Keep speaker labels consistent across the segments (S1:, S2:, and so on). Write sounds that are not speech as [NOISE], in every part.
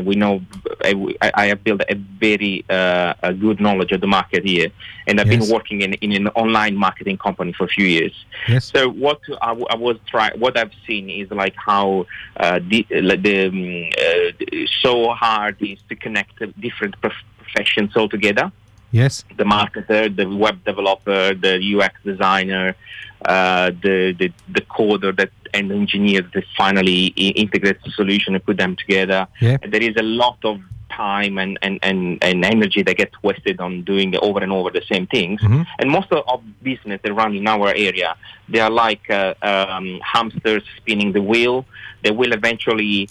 S1: we know I, I have built a very uh, a good knowledge of the market here, and I've
S2: Yes.
S1: been working in, in an online marketing company for a few years.
S2: Yes.
S1: So what I, w- I was try what I've seen is like how uh, the, the um, uh, so hard is to connect different prof- professions all together
S2: Yes.
S1: the marketer, the web developer, the UX designer, uh, the, the the coder that and engineer that finally integrates the solution and put them together.
S2: Yeah.
S1: And there is a lot of time and, and, and, and energy that gets wasted on doing over and over the same things.
S2: Mhm.
S1: And most of, of business that run in our area, they are like uh, um, hamsters spinning the wheel. They will eventually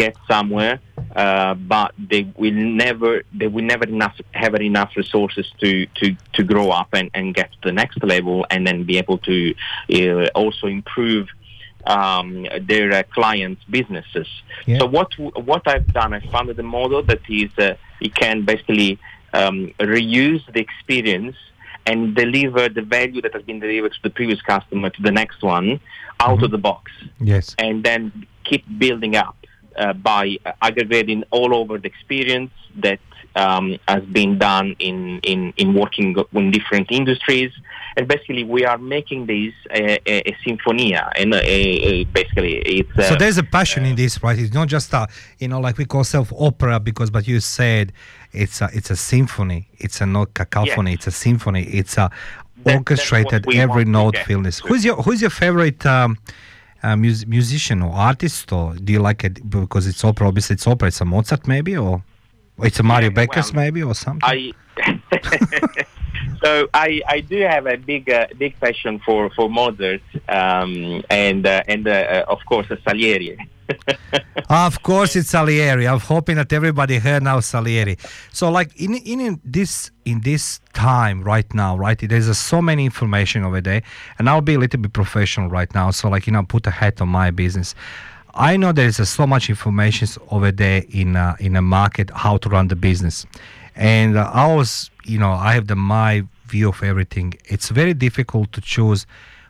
S1: get somewhere, uh, but they will never they will never enough have enough resources to, to, to grow up and, and get to the next level and then be able to uh, also improve um, their uh, clients' businesses.
S2: Yeah.
S1: So what what I've done, I founded a model that is uh, it can basically um, reuse the experience and deliver the value that has been delivered to the previous customer to the next one out of the box
S2: Yes.
S1: and then keep building up uh, by aggregating all over the experience that um, has been done in, in, in working in different industries. And basically, we are making this a, a, a symphonia, and a, a, basically, it's uh,
S2: so there's a passion in this, right? It's not just a, you know, like we call self opera because, but you said it's a, it's a symphony. It's a not cacophony. It's a symphony. It's a
S1: that's
S2: orchestrated every note feelness.
S1: to.
S2: Who's your Who's your favorite um, uh, mus- musician or artist? Or do you like it because it's opera? Obviously, it's opera. It's a Mozart, maybe, or it's a Mario
S1: Yeah,
S2: Beckers,
S1: well,
S2: maybe, or something.
S1: I [LAUGHS] so I, I do have a big uh, big passion for for Mozart um, and uh, and uh, of course Salieri. [LAUGHS]
S2: Of course, it's Salieri. I'm hoping that everybody heard now Salieri. So, like in in this in this time right now, right? There's uh, so many information over there, and I'll be a little bit professional right now. So, like you know, put a hat on my business. I know there is uh, so much information over there in uh, in a market how to run the business, and uh, I was you know I have the my view of everything. It's very difficult to choose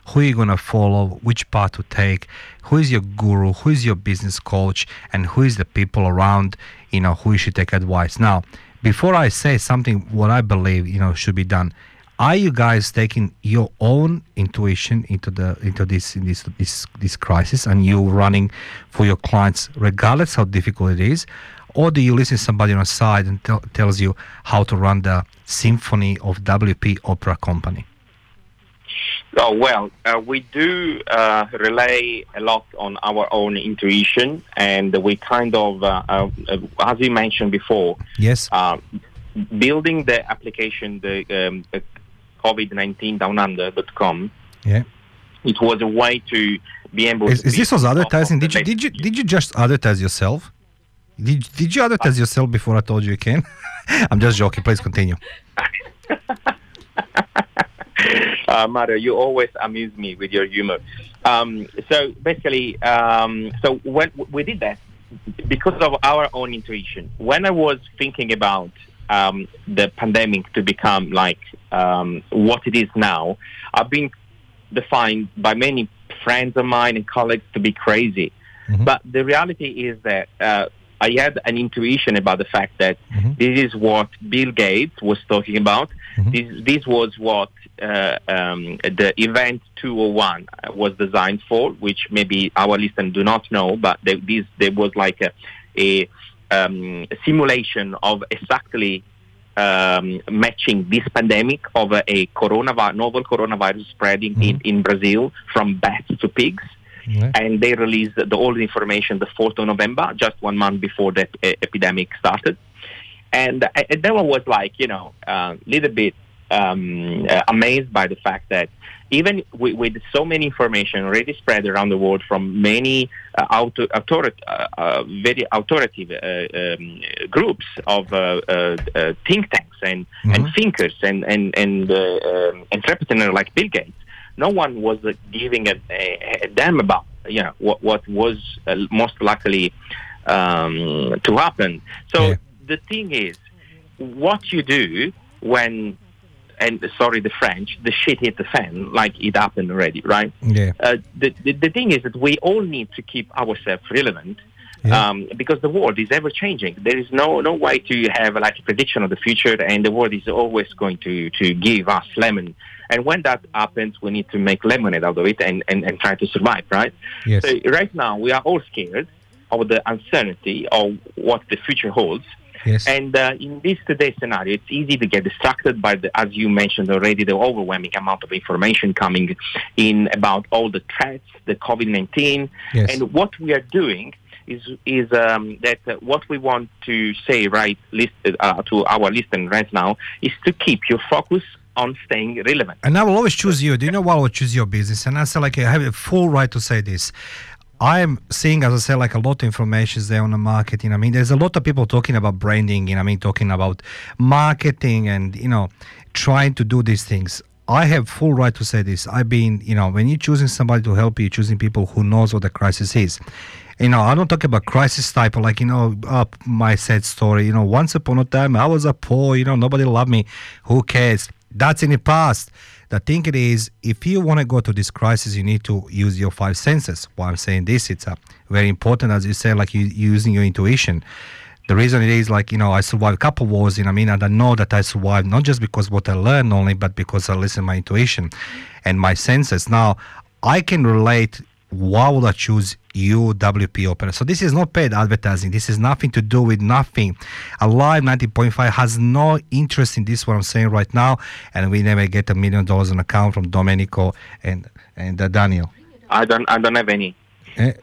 S2: who you're gonna follow, which path to take, who is your guru, who is your business coach, and who is the people around, you know, who you should take advice. Now, before I say something, what I believe, you know, should be done, are you guys taking your own intuition into the into this in this this this crisis, and you running for your clients, regardless how difficult it is? Or do you listen to somebody on the side and tell, tells you how to run the symphony of WP Opera Company?
S1: Oh well, uh, we do uh, rely a lot on our own intuition, and we kind of, uh, uh, as you mentioned before,
S2: Yes.
S1: uh, building the application, the um, uh, COVID-19 downunder.com.
S2: Yeah.
S1: It was a way to be able.
S2: Is,
S1: to
S2: is this was
S1: on top of
S2: advertising? Did you did you did you just advertise yourself? Did did you advertise yourself before I told you you can? [LAUGHS] I'm just joking. Please continue. [LAUGHS]
S1: uh, Mario, you always amuse me with your humor. Um, so basically, um, so when we did that because of our own intuition. When I was thinking about um, the pandemic to become like um, what it is now, I've been defined by many friends of mine and colleagues to be crazy.
S2: Mhm.
S1: But the reality is that uh, I had an intuition about the fact that
S2: Mhm.
S1: this is what Bill Gates was talking about.
S2: Mhm.
S1: This, this was what uh, um, the event 201 was designed for, which maybe our listeners do not know, but there, this, there was like a, a, um, simulation of exactly um, matching this pandemic of a, a coronavirus, novel coronavirus spreading in, in Brazil from bats to pigs
S2: Yeah.
S1: and they released the, all the information the 4th of November, just one month before that uh, epidemic started. And, uh, and then I was like, you know, a little bit um, uh, amazed by the fact that even with, with so many information already spread around the world from many uh, auto, author, uh, uh, very authoritative uh, um, groups of uh, think tanks and, and
S2: Mhm.
S1: thinkers and, and, and uh, um, entrepreneurs like Bill Gates, no one was uh, giving a, a, a damn about you know what what was uh, most likely um, to happen. So
S2: Yeah.
S1: the thing is, what you do when and sorry the French, the shit hit the fan like it happened already, right?
S2: Yeah.
S1: Uh, the, the the thing is that we all need to keep ourselves relevant
S2: Yeah.
S1: um, because the world is ever changing. There is no no way to have like a prediction of the future, and the world is always going to to give us lemon. And when that happens, we need to make lemonade out of it and, and, and try to survive, right?
S2: Yes.
S1: So right now, we are all scared of the uncertainty of what the future holds.
S2: Yes.
S1: And uh, in this today's scenario, it's easy to get distracted by the, as you mentioned already, the overwhelming amount of information coming in about all the threats, the COVID-19,
S2: Yes.
S1: and what we are doing is is um, that uh, what we want to say right list, uh, to our listeners right now is to keep your focus on staying relevant.
S2: And I will always choose you. Do you know why I will choose your business? And I say like I have a full right to say this. I'm seeing, as I said, like a lot of information is there on the marketing. I mean, there's a lot of people talking about branding. and I mean, talking about marketing and you know, trying to do these things. I have full right to say this. I've been, you know, when you're choosing somebody to help you, choosing people who knows what the crisis is. You know, I don't talk about crisis type of like, you know, uh, my sad story. You know, once upon a time I was a poor, you know, nobody loved me. Who cares? That's in the past. The thing it is, if you want to go to this crisis, you need to use your five senses. Why I'm saying this, it's uh, very important, as you say, like you using your intuition. The reason it is like, you know, I survived a couple wars, you know, I mean, and I know that I survived not just because what I learned only, but because I listen my intuition and my senses. Now, I can relate why would I choose UWP WP Opera? So this is not paid advertising. This is nothing to do with nothing. Alive 90.5 has no interest in this, what I'm saying right now, and we never get a million dollars on account from Domenico and and uh, Daniel.
S1: I don't I don't have any.
S2: Eh,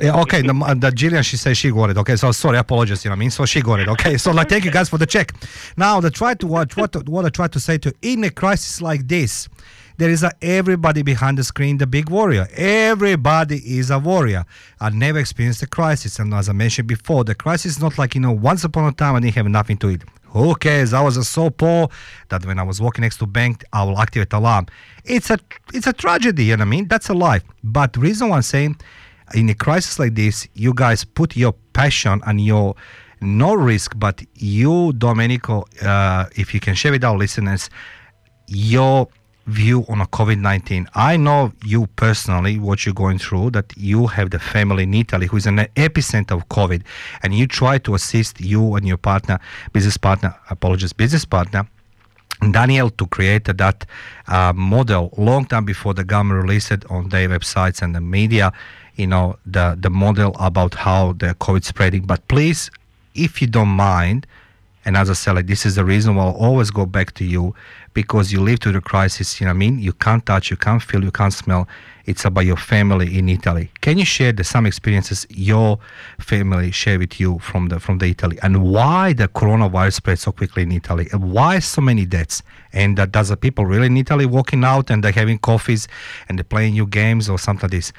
S2: eh, okay, the, the Gillian, she says she got it. Okay, so sorry, apologies. You know what I mean? So she got it. Okay, so like, thank you guys for the check. Now, the try to what what what I try to say to in a crisis like this, there is a everybody behind the screen, the big warrior. Everybody is a warrior. I never experienced a crisis, and as I mentioned before, the crisis is not like you know, once upon a time I didn't have nothing to eat. Who cares? I was so poor that when I was walking next to bank, I will activate alarm. It's a it's a tragedy, you know what I mean? That's a life. But reason why I'm saying in a crisis like this, you guys put your passion and your no risk, but you, Domenico, uh, if you can share with our listeners your view on a COVID 19. I know you personally, what you're going through, that you have the family in Italy who is an epicenter of COVID, and you try to assist you and your partner, business partner, apologies, business partner. Daniel to create that uh, model long time before the government released it on their websites and the media, you know, the, the model about how the COVID spreading. But please, if you don't mind, and as I said, like this is the reason why I'll always go back to you because you live through the crisis. You know what I mean? You can't touch, you can't feel, you can't smell. It's about your family in Italy. Can you share the, some experiences your family share with you from the from the Italy and why the coronavirus spread so quickly in Italy and why so many deaths? And uh, does the people really in Italy walking out and they're having coffees and they're playing new games or something like this?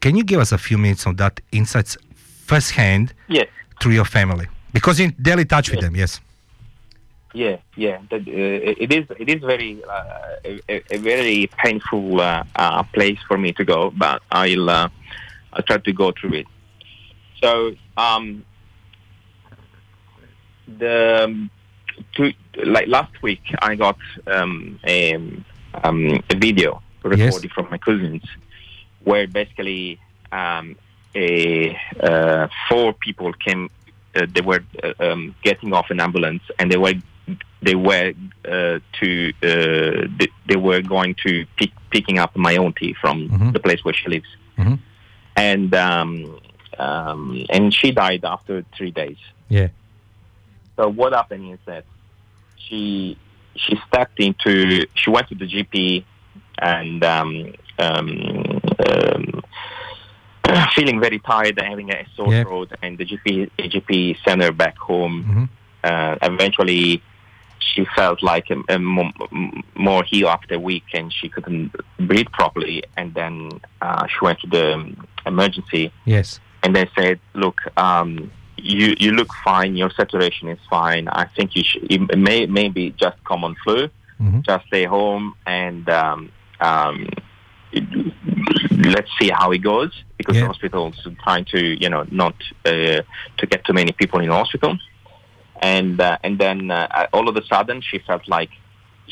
S2: Can you give us a few minutes on that insights firsthand
S1: Yes.
S2: through your family? Because in daily touch with
S1: Yeah.
S2: them, yes.
S1: Yeah, yeah. Uh, it is. It is very uh, a, a- very painful uh, uh, place for me to go, but I'll uh, I'll try to go through it. So um, the um, to, like last week, I got um, a, um, a video
S2: Yes.
S1: recorded from my cousins, where basically um, a uh, four people came. Uh, they were uh, um, getting off an ambulance, and they were they were uh, to uh, they, they were going to pick, picking up my auntie from
S2: Mhm.
S1: the place where she lives,
S2: Mhm.
S1: and um, um, and she died after three days.
S2: Yeah.
S1: So what happened is that she she stepped into she went to the GP and um, um, um, [CLEARS THROAT] feeling very tired, and having a sore throat, and the GP the GP sent her back home.
S2: Mhm.
S1: Uh, eventually, she felt like a, a more heal after a week, and she couldn't breathe properly. And then uh, she went to the emergency
S2: Yes.
S1: and they said, "Look, um, you you look fine. Your saturation is fine. I think you should. It may maybe just common flu.
S2: Mhm.
S1: Just stay home and um, um, let's see how it goes because
S2: Yeah.
S1: the hospitals are trying to you know not uh, to get too many people in the hospital." And uh, and then uh, all of a sudden she felt like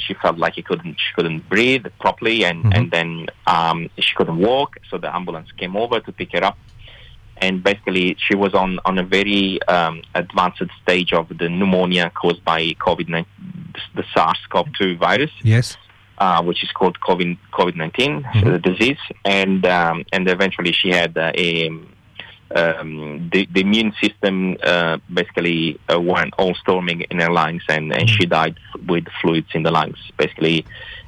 S1: she felt like she couldn't she couldn't breathe properly and
S2: Mhm.
S1: and then um, she couldn't walk. So the ambulance came over to pick her up and basically she was on on a very um, advanced stage of the pneumonia caused by COVID the SARS-CoV-2 virus.
S2: Yes.
S1: Uh, which is called COVID COVID 19 mm-hmm. the disease, and um, and eventually she had uh, a um, the, the immune system uh, basically uh, went all storming in her lungs, and, and she died with fluids in the lungs. Basically,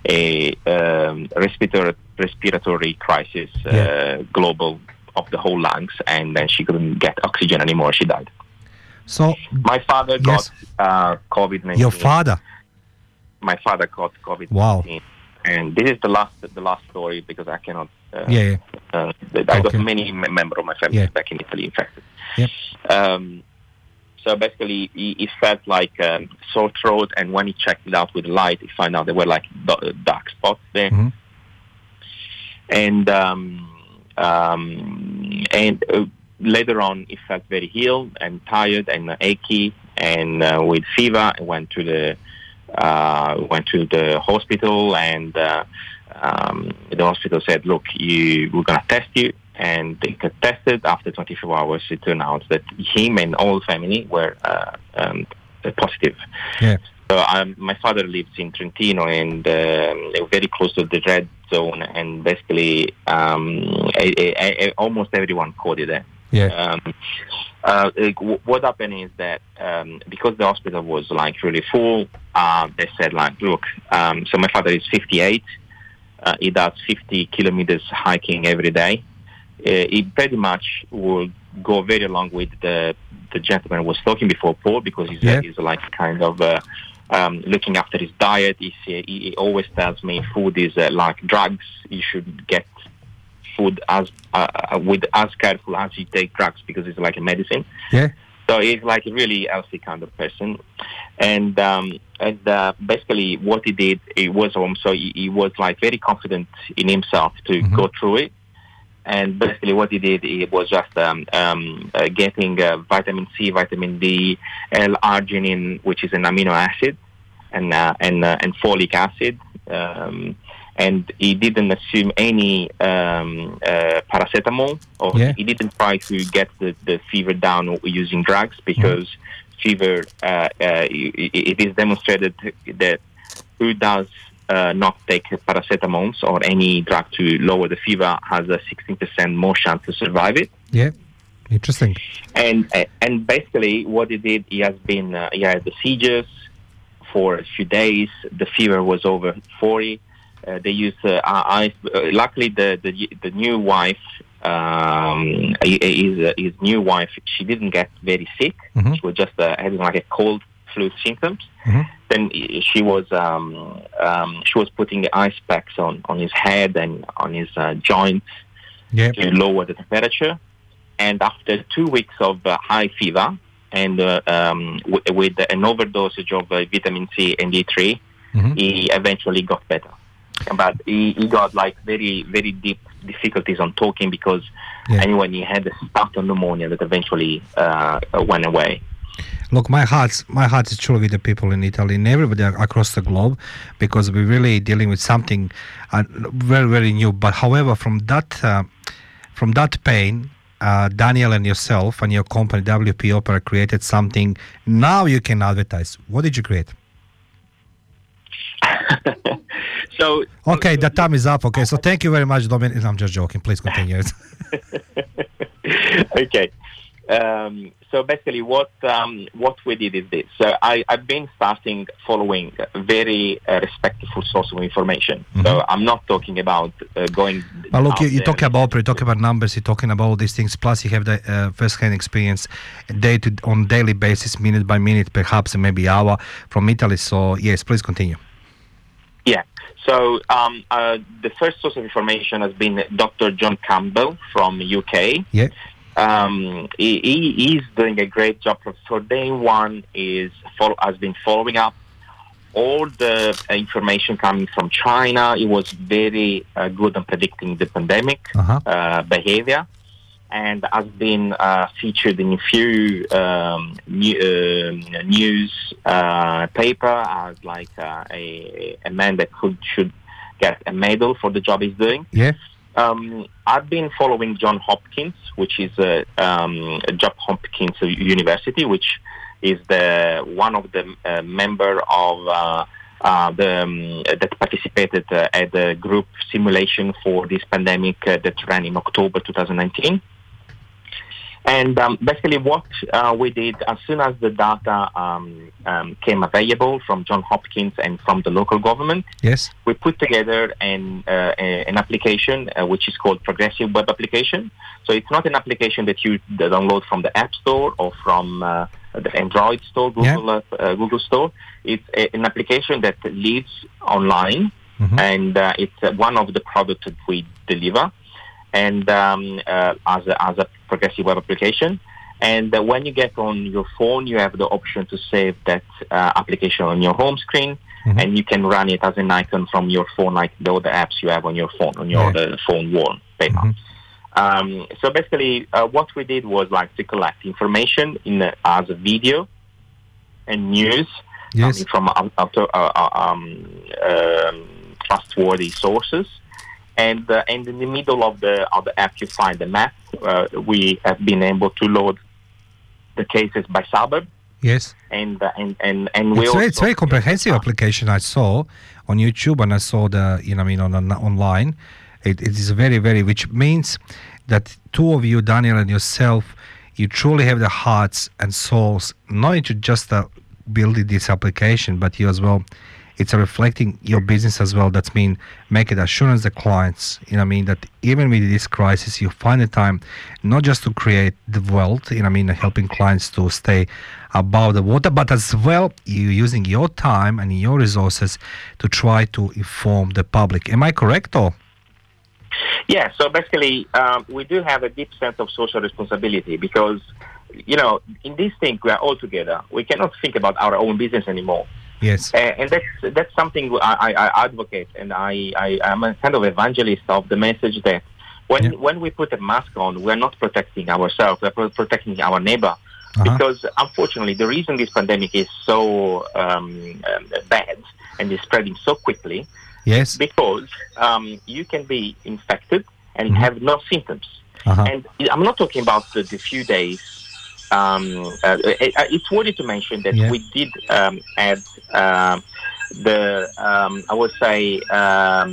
S1: a um, respiratory respiratory crisis, uh, yeah. global of the whole lungs, and then she couldn't get oxygen anymore. She died.
S2: So
S1: my father yes. got uh, COVID nineteen.
S2: Your father.
S1: My father got COVID nineteen.
S2: Wow
S1: and this is the last the last story because I cannot.
S2: Uh, yeah, yeah.
S1: Uh, I okay. got many members of my family yeah. back in Italy infected.
S2: Yep.
S1: Um, so basically, he, he felt like um, sore throat, and when he checked it out with light, he found out there were like dark spots there.
S2: Mm-hmm.
S1: And um, um, and uh, later on, he felt very ill and tired and achy and uh, with fever. and went to the uh, went to the hospital and uh, um, the hospital said, look, you, we're going to test you. And they got tested. After 24 hours, it turned out that him and all family were uh, um, positive.
S2: Yeah.
S1: So um, my father lives in Trentino and um, very close to the red zone, and basically um, I, I, I, almost everyone caught it there.
S2: Yeah.
S1: Um, uh, what happened is that um, because the hospital was like really full, uh, they said like, look, um, so my father is 58. Uh, he does 50 kilometers hiking every day. Uh, he pretty much will go very along with the the gentleman who was talking before, Paul, because he's, yeah. he's like kind of uh, um, looking after his diet. He, he always tells me food is uh, like drugs. You should get food as uh, uh, with as careful as you take drugs because it's like a medicine.
S2: Yeah.
S1: So he's like a really healthy kind of person, and um, and uh, basically what he did, he was also he, he was like very confident in himself to mm-hmm. go through it, and basically what he did, he was just um, um, uh, getting uh, vitamin C, vitamin D, L-arginine, which is an amino acid, and uh, and uh, and folic acid. Um, and he didn't assume any um, uh, paracetamol, or yeah. he didn't try to get the, the fever down using drugs because mm. fever, uh, uh, it is demonstrated that who does uh, not take paracetamols or any drug to lower the fever has a 16% more chance to survive it.
S2: Yeah. Interesting.
S1: And and basically, what he did, he has been uh, he had the seizures for a few days. The fever was over 40 uh, they use uh, ice. Uh, luckily, the, the the new wife, um, his, his new wife, she didn't get very sick.
S2: Mm-hmm.
S1: She was just having like a cold flu symptoms.
S2: Mm-hmm.
S1: Then she was um, um, she was putting ice packs on, on his head and on his uh, joints
S2: yep.
S1: to lower the temperature. And after two weeks of uh, high fever and uh, um, w- with an overdosage of vitamin C and D3,
S2: mm-hmm.
S1: he eventually got better but he, he got like very very deep difficulties on talking because yeah. when he had the start of pneumonia that eventually uh, went away.
S2: Look, my heart, my heart is truly with the people in Italy and everybody across the globe, because we're really dealing with something uh, very, very new. But however, from that, uh, from that pain, uh, Daniel and yourself and your company WP Opera created something. Now you can advertise. What did you create? [LAUGHS]
S1: so
S2: okay, the time is up. Okay, so thank you very much, Dominic. I'm just joking. Please continue. [LAUGHS]
S1: okay. Um, so basically, what um, what we did is this. So I, I've been starting following very uh, respectful source of information. Mm-hmm. So I'm not talking about uh, going.
S2: But look, you, you talk about you talk about numbers, you are talking about all these things. Plus, you have the uh, first-hand experience, day to on daily basis, minute by minute, perhaps maybe hour from Italy. So yes, please continue.
S1: Yeah. So um, uh, the first source of information has been Dr. John Campbell from UK.
S2: Yeah.
S1: Um, he, he, is doing a great job. For day one, is follow, has been following up all the information coming from China. He was very uh, good on predicting the pandemic
S2: uh-huh.
S1: uh, behavior and has been uh, featured in a few um, new, uh, news uh, paper as like uh, a, a man that could should get a medal for the job he's doing.
S2: Yeah.
S1: Um, I've been following John Hopkins, which is a, um, John Hopkins University, which is the one of the uh, member of uh, uh, the, um, that participated uh, at the group simulation for this pandemic uh, that ran in October 2019. And um, basically, what uh, we did as soon as the data um, um, came available from John Hopkins and from the local government,
S2: Yes.
S1: we put together an uh, a- an application uh, which is called Progressive Web Application. So it's not an application that you download from the App Store or from uh, the Android Store, Google uh, uh, Google Store. It's a, an application that lives online,
S2: Mhm.
S1: and uh, it's uh, one of the products that we deliver, and um, uh, as a, as a progressive web application. And uh, when you get on your phone, you have the option to save that uh, application on your home screen,
S2: Mhm.
S1: and you can run it as an icon from your phone, like the other apps you have on your phone, on your
S2: Yeah.
S1: uh, phone wall paper.
S2: Mhm.
S1: Um, so basically, uh, what we did was like to collect information in uh, as a video and news
S2: Yes.
S1: from auto- uh, uh, um, um, trustworthy sources. And uh, and in the middle of the of the app, you find the map. Uh, we have been able to load the cases by suburb,
S2: Yes.
S1: and uh, and and and we
S2: It's
S1: also
S2: very, it's very comprehensive application I saw on YouTube and I saw the you know I mean on, on online. It, it is very very which means that two of you, Daniel and yourself, you truly have the hearts and souls not to just uh, building this application, but you as well. It's reflecting your business as well. That's mean make it assurance the clients. You know I mean that even with this crisis, you find the time not just to create the wealth. You know I mean helping clients to stay above the water, but as well you using your time and your resources to try to inform the public. Am I correct or?
S1: Yeah, so basically, um, we do have a deep sense of social responsibility because, you know, in this thing we are all together. We cannot think about our own business anymore,
S2: Yes.
S1: uh, and that's that's something I, I, advocate, and I, I am a kind of evangelist of the message that when
S2: Yeah.
S1: when we put a mask on, we're not protecting ourselves; we're pro- protecting our neighbor.
S2: Uh-huh.
S1: Because unfortunately, the reason this pandemic is so um, um, bad and is spreading so quickly
S2: Yes.
S1: because um, you can be infected and
S2: Mhm.
S1: have no symptoms.
S2: Uh-huh.
S1: And I'm not talking about the, the few days. Um, uh, it, it's worthy to mention that
S2: Yeah.
S1: we did um, add um, the, um, I would say, um,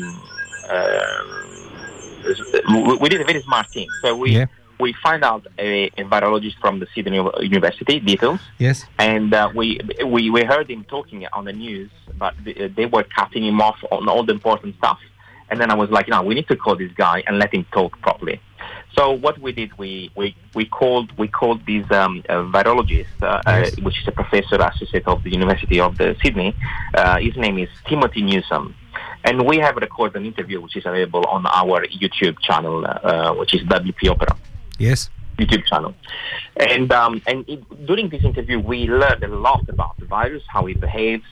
S1: um, we- did a very smart thing. So we
S2: Yeah.
S1: we find out a, a virologist from the Sydney University, details,
S2: Yes.
S1: and uh, we, we we heard him talking on the news, but they, they were cutting him off on all the important stuff. And then I was like, no, we need to call this guy and let him talk properly. So what we did, we we, we called we called this um, uh, virologist, uh,
S2: Yes.
S1: uh, which is a professor associate of the University of the Sydney. Uh, his name is Timothy Newsome. And we have recorded an interview which is available on our YouTube channel, uh, which is WP Opera.
S2: Yes.
S1: YouTube channel. And um, and it, during this interview, we learned a lot about the virus, how it behaves,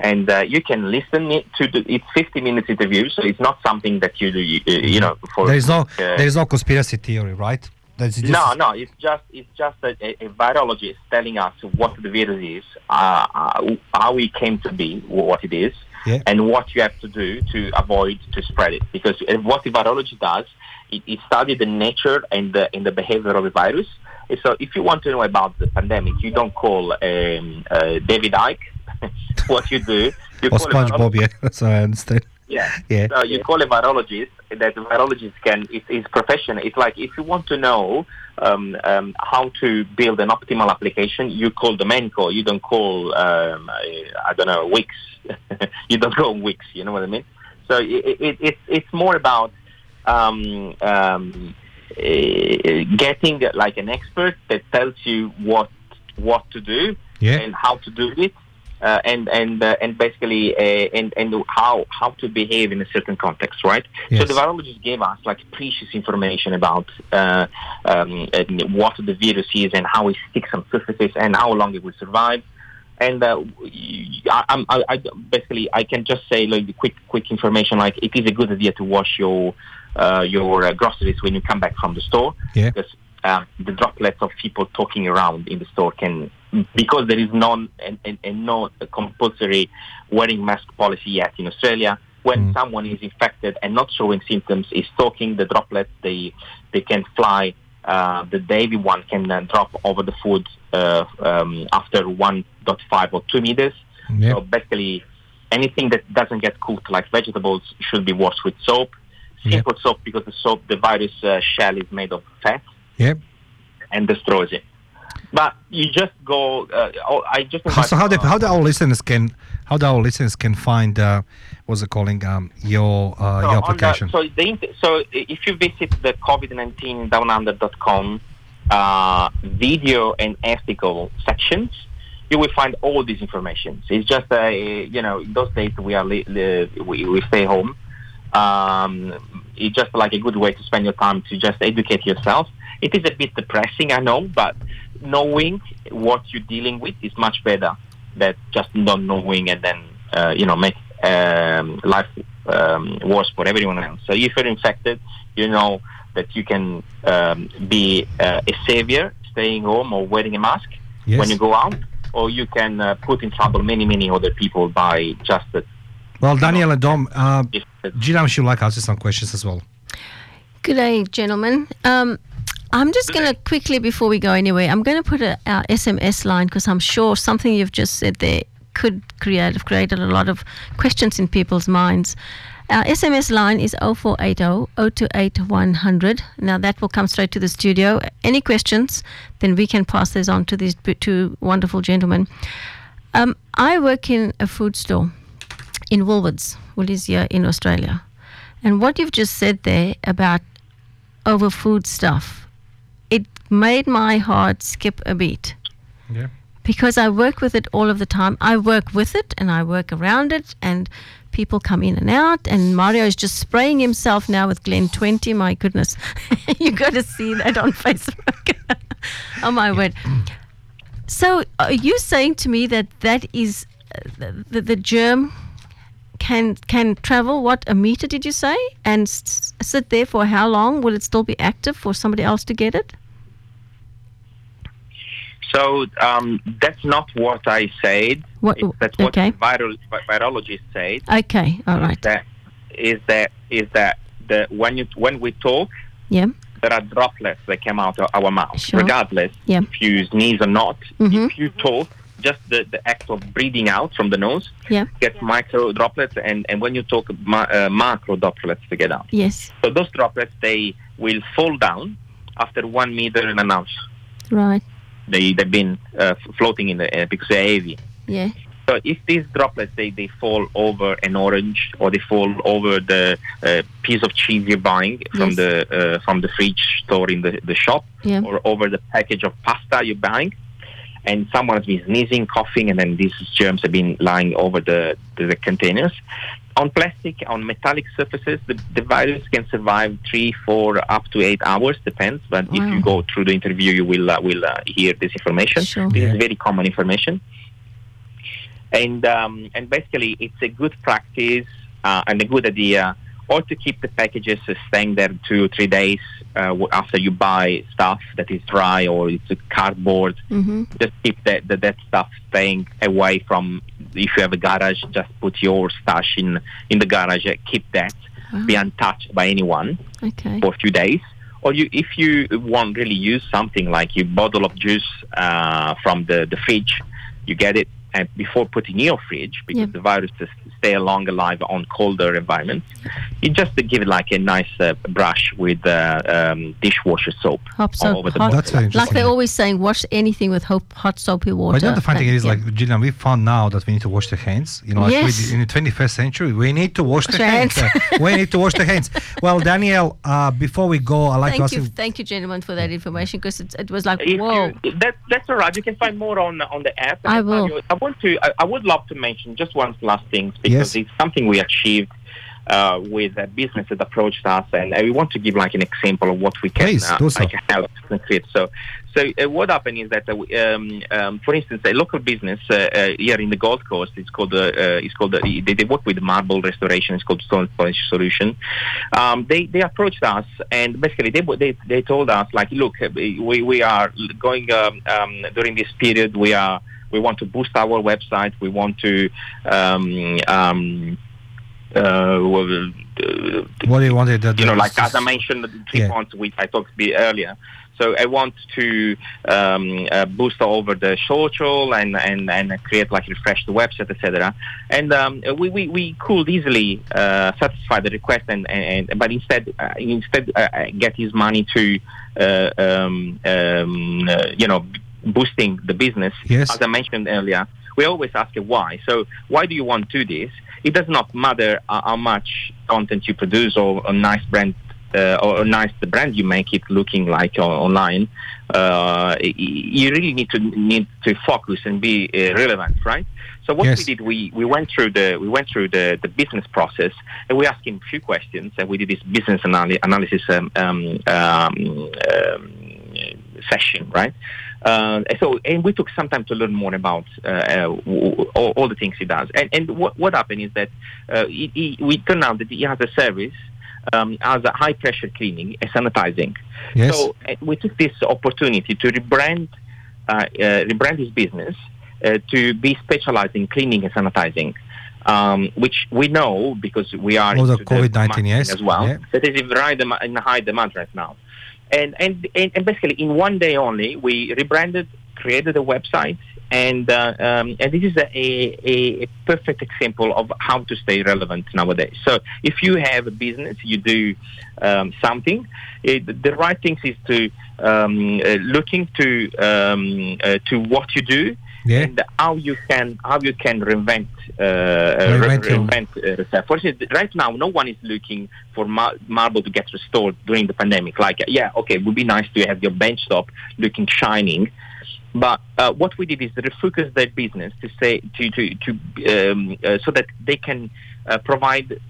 S1: and uh, you can listen it to the, it's 50 minutes interview, so it's not something that you do, you, you know. For
S2: There is no
S1: uh,
S2: there is no conspiracy theory, right? That's just,
S1: no, no, it's just it's just a, a, a virologist telling us what the virus is, uh, uh, how it came to be, what it is,
S2: Yeah.
S1: and what you have to do to avoid to spread it. Because uh, what the virology does, it, it studies the nature and the and the behavior of the virus. So, if you want to know about the pandemic, you don't call um, uh, David Icke. What you do, you
S2: Or
S1: call
S2: SpongeBob, yeah. [LAUGHS] so I understand.
S1: yeah. [LAUGHS]
S2: Yeah.
S1: So you call a virologist. That the virologist can it is professional. It's like if you want to know um, um, how to build an optimal application, you call the main call. You don't call um, I, don't know Wix. [LAUGHS] you don't go Wix. You know what I mean? So it, it, it's it's more about um, um, eh, getting like an expert that tells you what what to do
S2: Yeah.
S1: and how to do it, uh, and and uh, and basically uh, and and how how to behave in a certain context, right? So the virologist gave us like precious information about uh, um, what the virus is and how it sticks on surfaces and how long it will survive. And uh, I, I'm- I, I basically I can just say like the quick quick information like it is a good idea to wash your uh, your uh, groceries when you come back from the store
S2: Yeah.
S1: because um, the droplets of people talking around in the store can because there is non and, and, and no compulsory wearing mask policy yet in Australia. when someone is infected and not showing symptoms is talking the droplets they they can fly uh, the baby one can uh, drop over the food uh, um, after 1.5 or 2 meters
S2: Yep.
S1: so basically anything that doesn't get cooked like vegetables should be washed with soap simple soap because the soap the virus uh, shell is made of fat
S2: Yep.
S1: and destroys it but you just go uh, oh, i just
S2: How- So how
S1: uh,
S2: how the our listeners can how the our listeners can find uh, what's it calling um, your uh,
S1: So
S2: your
S1: on the-
S2: application?
S1: so, the, so if you visit the COVID-19 downunder.com uh, video and article sections, you will find all these information. It's just, uh, you know, in those days we are li- li- we, we stay home. Um, it's just like a good way to spend your time to just educate yourself. It is a bit depressing, I know, but knowing what you're dealing with is much better than just not knowing and then, uh, you know, make um, life um, worse for everyone else. So if you're infected, you know that you can um, be uh, a savior, staying home or wearing a mask
S2: Yes.
S1: when you go out, or you can uh, put in trouble many, many other people by just uh,
S2: well, Daniel and Dom, uh,
S1: if,
S2: Gina, would you like to answer some questions as well?
S3: Good day, gentlemen. Um, I'm just going to quickly, before we go anywhere, I'm going to put a, our SMS line because I'm sure something you've just said there could create have created a lot of questions in people's minds. Our SMS line is 0480 028 100. Now that will come straight to the studio. Any questions, then we can pass those on to these two wonderful gentlemen. Um, I work in a food store in Woolworths, Woolies in Australia. And what you've just said there about over food stuff, made my heart skip a beat
S2: Yeah.
S3: because I work with it all of the time. I work with it and I work around it, and people come in and out. And Mario is just spraying himself now with Glen 20. My goodness, [LAUGHS] you got to see that on [LAUGHS] Facebook. [LAUGHS] oh my word! So, are you saying to me that that is uh, the, the, the germ can can travel? What a meter did you say? And s- sit there for how long? Will it still be active for somebody else to get it?
S1: So um, that's not what I said.
S3: What-
S1: that's what
S3: okay.
S1: viral, virologists said.
S3: Okay, all right.
S1: That is that is that the when you when we talk,
S3: Yeah.
S1: there are droplets that come out of our mouth,
S3: Sure.
S1: regardless
S3: Yeah.
S1: if you sneeze or not.
S3: Mhm.
S1: If you talk, just the, the act of breathing out from the nose
S3: Yeah.
S1: gets micro droplets, and, and when you talk, ma- uh, macro droplets to get out.
S3: Yes.
S1: So those droplets they will fall down after one meter and an ounce.
S3: Right.
S1: They they've been uh, floating in the air because they're heavy.
S3: Yeah.
S1: So if these droplets they, they fall over an orange or they fall over the uh, piece of cheese you're buying from
S3: Yes.
S1: the uh, from the fridge store in the, the shop
S3: Yeah.
S1: or over the package of pasta you're buying, and someone has been sneezing, coughing, and then these germs have been lying over the, the, the containers. On plastic, on metallic surfaces, the, the virus can survive three, four, up to eight hours, depends. But if you go through the interview, you will uh, will uh, hear this information.
S3: Sure.
S1: This
S2: Yeah.
S1: is very common information and um, and basically it's a good practice uh, and a good idea or to keep the packages staying there two or three days uh, after you buy stuff that is dry or it's a cardboard
S3: Mm-hmm.
S1: just keep that that, that stuff staying away from if you have a garage just put your stash in in the garage uh, keep that be untouched by anyone
S3: Okay.
S1: for a few days. Or you, if you want really use something like your bottle of juice uh, from the, the fridge, you get it and before putting in your fridge because
S3: Yep.
S1: the virus just stay long alive on colder environments. You just give it like a nice uh, brush with uh, um, dishwasher soap
S3: Hot
S1: all
S3: soap.
S1: over the
S3: hot-
S2: That's very
S3: like they're always saying, wash anything with hot, hot soapy water.
S2: But you know the funny thing is,
S3: yeah.
S2: like, Gina, we found now that we need to wash the hands. You know, like
S3: Yes.
S2: we, in the 21st century, we need to wash the
S3: Wash your
S2: hands.
S3: hands. [LAUGHS]
S2: We need to wash the hands. Well, Daniel, uh, before we go, I'd like to
S3: thank
S2: ask
S3: you,
S2: you.
S3: thank you, gentlemen, for that information because it, it was like,
S1: If
S3: whoa.
S1: you, that, that's all right. You can find more on on the app.
S3: I will.
S1: I want to. I, I would love to mention just one last thing because
S2: Yes.
S1: it's something we achieved uh, with a business that approached us, and uh, we want to give like an example of what we can
S2: Please,
S1: uh,
S2: do so.
S1: like help concrete. So, so uh, what happened is that, uh, um, um, for instance, a local business uh, here in the Gold Coast, it's called it's called uh, they, they work with marble restoration. It's called Stone Polish Solution. Um, they they approached us and basically they they they told us like, look, we we are going um, um, during this period. We are we want to boost our website. We want to um, um, uh, uh,
S2: What do you want?
S1: You know, like as I mentioned, the three
S2: Yeah.
S1: points which I talked a bit earlier. So I want to um, uh, boost over the social and, and, and create like refresh the website, etc. And um, we, we, we could easily uh, satisfy the request, and, and, and but instead uh, instead uh, get his money to uh, um, um, uh, you know boosting the business.
S2: Yes.
S1: As I mentioned earlier, we always ask why. So why do you want to do this? It does not matter uh, how much content you produce or a nice brand uh, or a nice the brand you make it looking like online. Uh, you really need to need to focus and be uh, relevant, right? So what
S2: Yes.
S1: we did, we, we went through the we went through the, the business process and we asked him a few questions and we did this business analysis um, um, um, um, session, right? Uh, so, and we took some time to learn more about uh, uh, w- all, all the things he does. And, and what, what happened is that uh, he, he, we turned out that he has a service um, as a high pressure cleaning and sanitizing.
S2: Yes.
S1: So uh, we took this opportunity to rebrand uh, uh, rebrand his business uh, to be specialized in cleaning and sanitizing. Um, which we know because we are
S2: Oh, the COVID-19,
S1: marketing
S2: yes,
S1: as well.
S2: yeah.
S1: That is in high demand right now. And, and and basically in one day only we rebranded, created a website, and uh, um, and this is a, a, a perfect example of how to stay relevant nowadays. So if you have a business, you do um, something. It, the right thing is to um, uh, looking to um, uh, to what you do
S2: Yeah.
S1: and how you can how you can reinvent uh,
S2: Reinvent
S1: re-
S2: your-
S1: reinvent uh, yourself. For instance, right now, no one is looking for mar- marble to get restored during the pandemic. Like, yeah, okay, it would be nice to have your bench top looking shining. But uh, what we did is refocus their business to say to to, to um, uh, so that they can uh, provide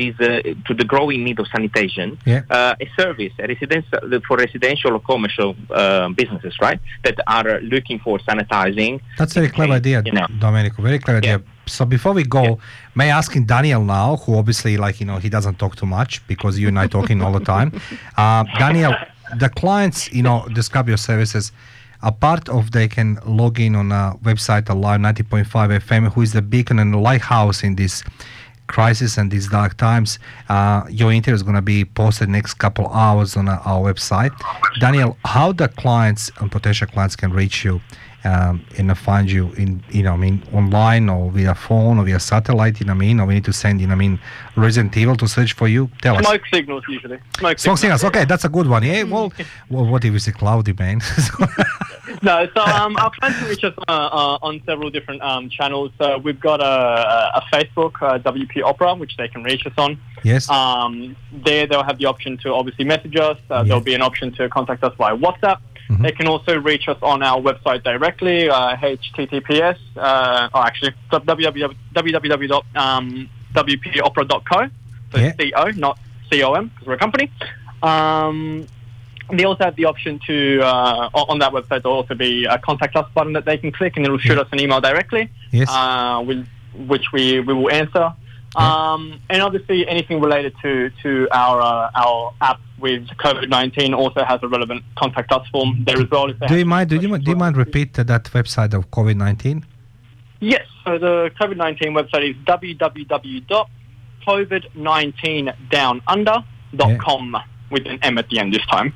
S1: this uh, to the growing need of sanitation
S2: Yeah.
S1: uh, a service a residential for residential or commercial uh, businesses right that are looking for sanitizing
S2: That's a very clever idea,
S1: you know.
S2: Domenico. Very clever
S1: Yeah.
S2: idea. So before we go, may I ask in Daniel now, who obviously like you know he doesn't talk too much because you and I talking all the time. [LAUGHS] Uh, Daniel, the clients you know describe your services. A part of they can log in on a website alive 90.5 FM, who is the beacon and lighthouse in this crisis and these dark times. Uh, your interview is going to be posted next couple hours on uh, our website. Daniel, how the clients and potential clients can reach you um, and find you in, you know, I mean, online or via phone or via satellite, you know, I mean, or we need to send, you know, I mean, Resident Evil to search for you. Tell us.
S4: Smoke signals usually. Smoke
S2: Smoke
S4: signals.
S2: signals. Okay, that's a good one. Yeah. Well, [LAUGHS] well what if it's a cloudy, man? [LAUGHS] [LAUGHS]
S4: No, so um, our clients can reach us uh, uh, on several different um, channels. So we've got a, a Facebook, uh, WP Opera, which they can reach us on.
S2: yes.
S4: Um, there, they'll have the option to obviously message us. Uh,
S2: Yeah.
S4: There'll be an option to contact us via WhatsApp.
S2: Mhm.
S4: They can also reach us on our website directly, uh, https, uh, oh, actually, www.wpopera.co. So
S2: Yeah.
S4: CO, not COM, because we're a company. Um, they also have the option to, uh, on that website, there'll also be a contact us button that they can click and it'll shoot
S2: Yeah.
S4: us an email directly
S2: yes.
S4: uh, will, which we, we will answer. Um, and obviously, anything related to to our uh, our app with COVID nineteen also has a relevant contact us form there as well.
S2: do you mind? Do you, do you mind repeat that website of COVID nineteen?
S4: Yes. So the COVID nineteen website is www.covid19downunder.com with an M at the end this time.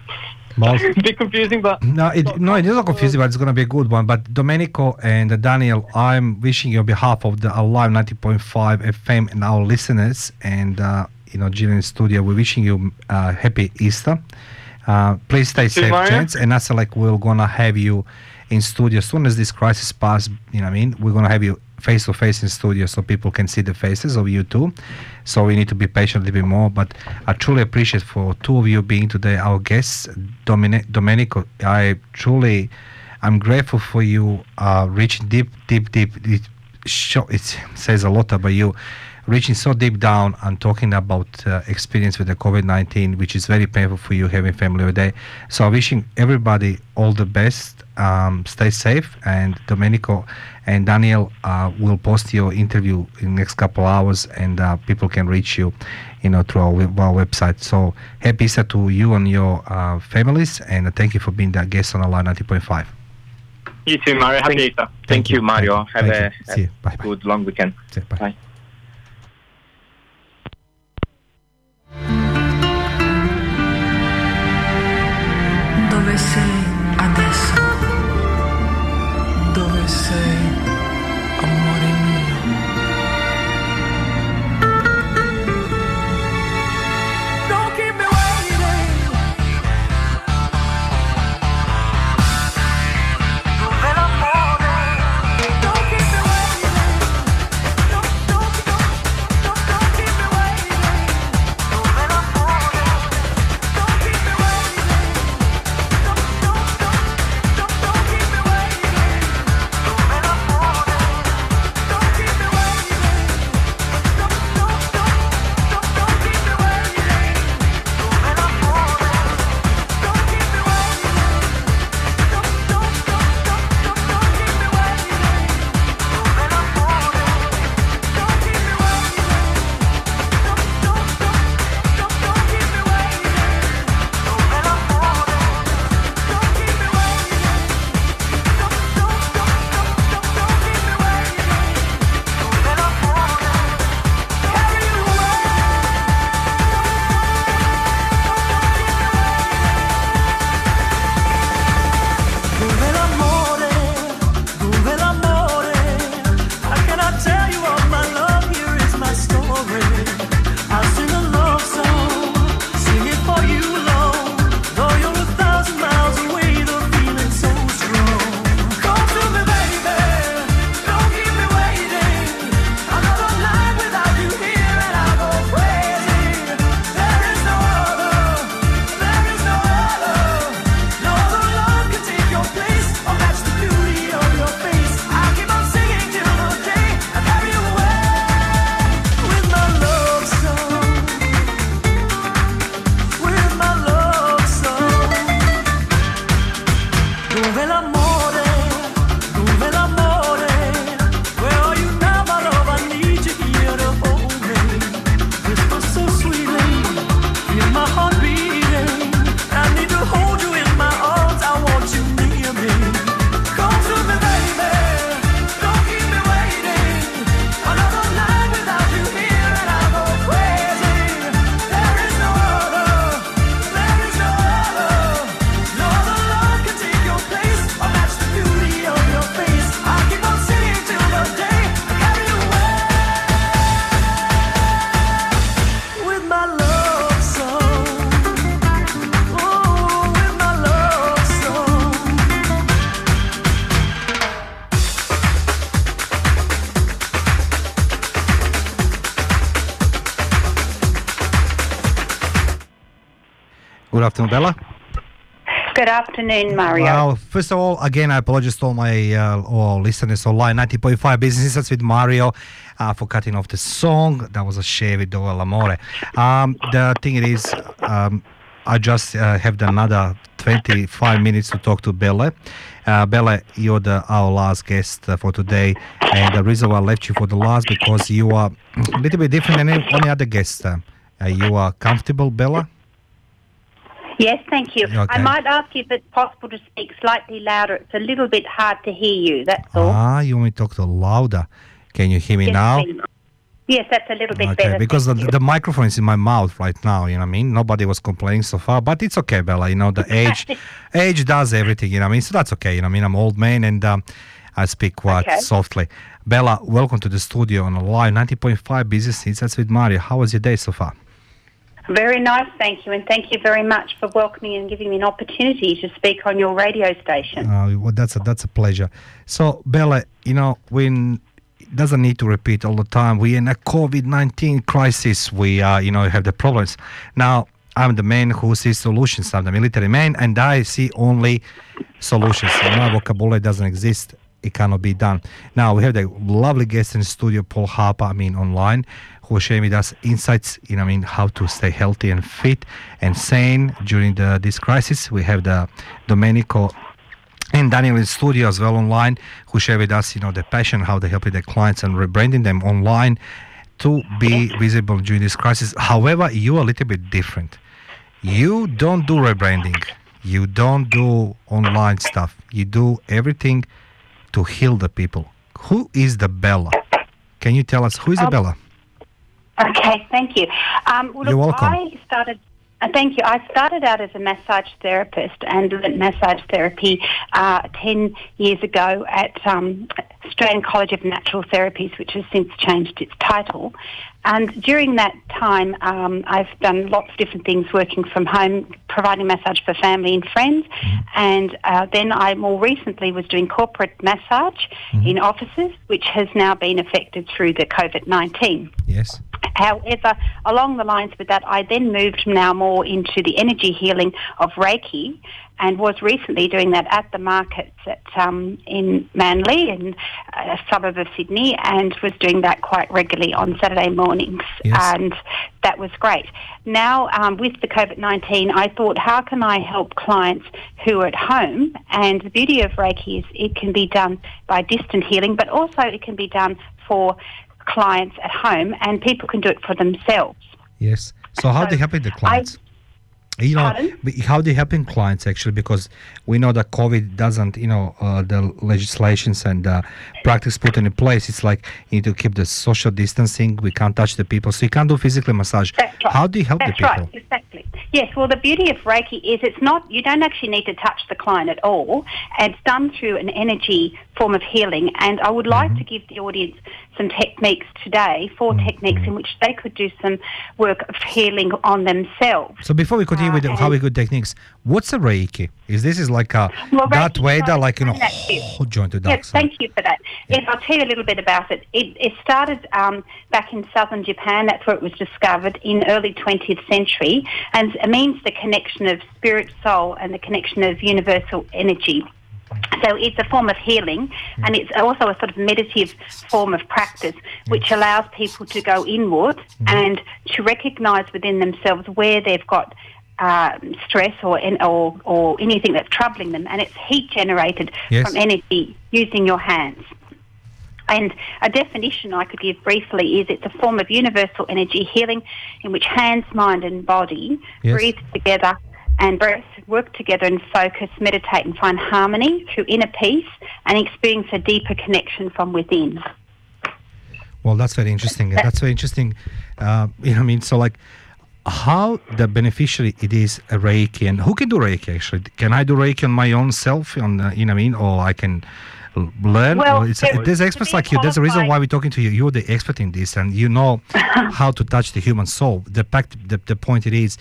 S2: Well, [LAUGHS]
S4: a bit confusing, but
S2: No, it, no, it is not confusing, but it's going to be a good one. But Domenico and Daniel, I'm wishing you on behalf of the Alive 90.5 FM and our listeners and, uh, you know, Gillian Studio, we're wishing you uh, happy Easter. Uh, please stay safe, gents. And that's like we're going to have you in studio as soon as this crisis passes. You know what I mean? We're going to have you face to face in studio so people can see the faces of you too. So we need to be patient a little bit more. But I truly appreciate for two of you being today our guests. Domine- Domenico, I truly, I'm grateful for you uh, reaching deep, deep, deep. It, show, it says a lot about you reaching so deep down and talking about uh, experience with the COVID-19, which is very painful for you having family there. So wishing everybody all the best. Um, stay safe. And Domenico and Daniel uh, will post your interview in the next couple hours, and uh, people can reach you, you know, through our, our website. So happy Easter to you and your uh, families, and thank you for being the guest on Alive 90.5.
S4: you too, Mario. Happy
S1: Thank-
S4: Easter.
S1: Thank you, Mario.
S2: Thank.
S1: Have
S2: Thank
S1: a,
S2: you. See
S1: a good long weekend.
S2: Bye.
S1: Bye.
S2: Good afternoon, Bella.
S5: Good afternoon, Mario.
S2: Well, first of all, again, I apologize to all my uh, all listeners online. 90.5 Business Insights with Mario uh, for cutting off the song. That was a share with Dove L'Amore. Um, the thing it is, um, I just uh, have another 25 minutes to talk to Bella. Uh, Bella, you're the, our last guest uh, for today, and the reason why I left you for the last because you are a little bit different than any, any other guest. Uh, you are comfortable, Bella?
S5: Yes, thank you.
S2: Okay.
S5: I might ask you if it's possible to speak slightly louder. It's a little bit hard to hear you, that's all.
S2: Ah, you want me to talk to louder? Can you hear me
S5: Yes,
S2: now?
S5: please. Yes, that's a little bit
S2: Okay,
S5: better.
S2: because the, the microphone is in my mouth right now, you know what I mean? Nobody was complaining so far, but it's okay, Bella. You know, the [LAUGHS] age age does everything, you know what I mean? So that's okay, you know what I mean? I'm old man and um, I speak quite
S5: Okay.
S2: softly. Bella, welcome to the studio on Alive 90.5 Business Insights with Mario. How was your day so far?
S5: Very nice, thank you. And thank you very much for welcoming and giving me an opportunity to speak on your radio station.
S2: Uh, well, that's a that's a pleasure. So, Bella, you know, when doesn't need to repeat all the time. We're in a COVID nineteen crisis. We uh, you know have the problems now. I'm the man who sees solutions. I'm the military man, and I see only solutions. My vocabulary doesn't exist. It cannot be done. Now we have the lovely guest in studio, Paul Harper. I mean, online, who will share with us insights. Know, I mean, how to stay healthy and fit and sane during the this crisis. We have the Domenico and Daniel in studio as well online, who share with us, you know, the passion, how they help their clients and rebranding them online to be visible during this crisis. However, you are a little bit different. You don't do rebranding. You don't do online stuff. You do everything to heal the people. Who is the Bella? Can you tell us who is the
S5: Um,
S2: Bella?
S5: Okay, thank you. Um, well,
S2: You're
S5: look,
S2: welcome.
S5: I started. Uh, thank you. I started out as a massage therapist and learnt massage therapy uh, 10 years ago at um, Australian College of Natural Therapies, which has since changed its title. And during that time, um, I've done lots of different things working from home, providing massage for family and friends. And uh, then I more recently was doing corporate massage in offices, which has now been affected through the COVID 19.
S2: Yes.
S5: However, along the lines with that, I then moved now more into the energy healing of Reiki and was recently doing that at the markets at, um, in Manly, in a suburb of Sydney, and was doing that quite regularly on Saturday mornings.
S2: Yes.
S5: And that was great. Now, um, with the COVID 19, I thought, how can I help clients who are at home? And the beauty of Reiki is it can be done by distant healing, but also it can be done for clients at home, and people can do it for themselves.
S2: Yes. So how
S5: So
S2: they helping the
S5: I-
S2: clients? you know,
S5: Pardon?
S2: how they helping clients actually because we know that COVID doesn't, you know, uh, the legislations and uh, practice put in place. It's like you need to keep the social distancing. We can't touch the people, so you can't do physical massage.
S5: That's right.
S2: How do you help
S5: That's
S2: the people?
S5: right, exactly. Yes, well, the beauty of Reiki is it's not, you don't actually need to touch the client at all. It's done through an energy form of healing. And I would like
S2: Mm-hmm.
S5: to give the audience some techniques today, 4
S2: Mm-hmm.
S5: techniques in which they could do some work of healing on themselves.
S2: So before we continue with the,
S5: Uh,
S2: how we good techniques, what's a Reiki? Is this is like a
S5: Well,
S2: Darth
S5: Reiki,
S2: Vader, like you know,
S5: that to you.
S2: joint to dark
S5: Yes,
S2: side?
S5: thank you for that. Yes, I'll tell you a little bit about it. It, it started um, back in southern Japan. That's where it was discovered in early 20th century, and it means the connection of spirit, soul, and the connection of universal energy. So it's a form of healing, and it's also a sort of meditative form of practice, which allows people to go inward and to recognise within themselves where they've got uh, stress or, or or anything that's troubling them, and it's heat generated
S2: Yes.
S5: from energy using your hands. And a definition I could give briefly is it's a form of universal energy healing in which hands, mind, and body
S2: Yes.
S5: breathe together and breath work together and focus, meditate, and find harmony through inner peace and experience a deeper connection from within.
S2: Well, that's very interesting. That's very interesting. Uh, you know, what I mean, so like, how the beneficiary it is a Reiki, and who can do Reiki actually? Can I do Reiki on my own self? On the, you know, what I mean, or I can learn.
S5: Well,
S2: it's,
S5: there-
S2: there's experts like you. There's a reason why we're talking to you. You're the expert in this, and you know [LAUGHS] how to touch the human soul. The fact, the, the point it is.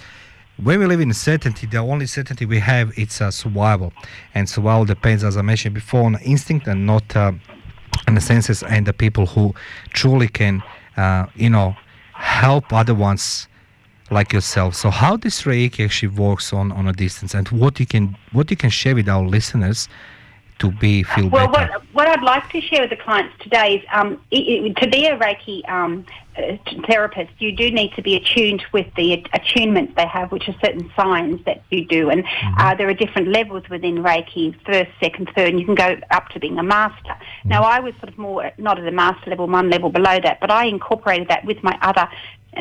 S2: When we live in certainty, the only certainty we have is uh, survival, and survival depends, as I mentioned before, on instinct and not uh, and the senses and the people who truly can, uh, you know, help other ones like yourself. So how this Reiki actually works on, on a distance, and what you can what you can share with our listeners to be feel
S5: Well,
S2: better.
S5: what, what I'd like to share with the clients today is um, i i to be a Reiki um, uh, therapist, you do need to be attuned with the attunements they have, which are certain signs that you do. And uh, there are different levels within Reiki first, second, third, and you can go up to being a master. Now, I was sort of more not at a master level, one level below that, but I incorporated that with my other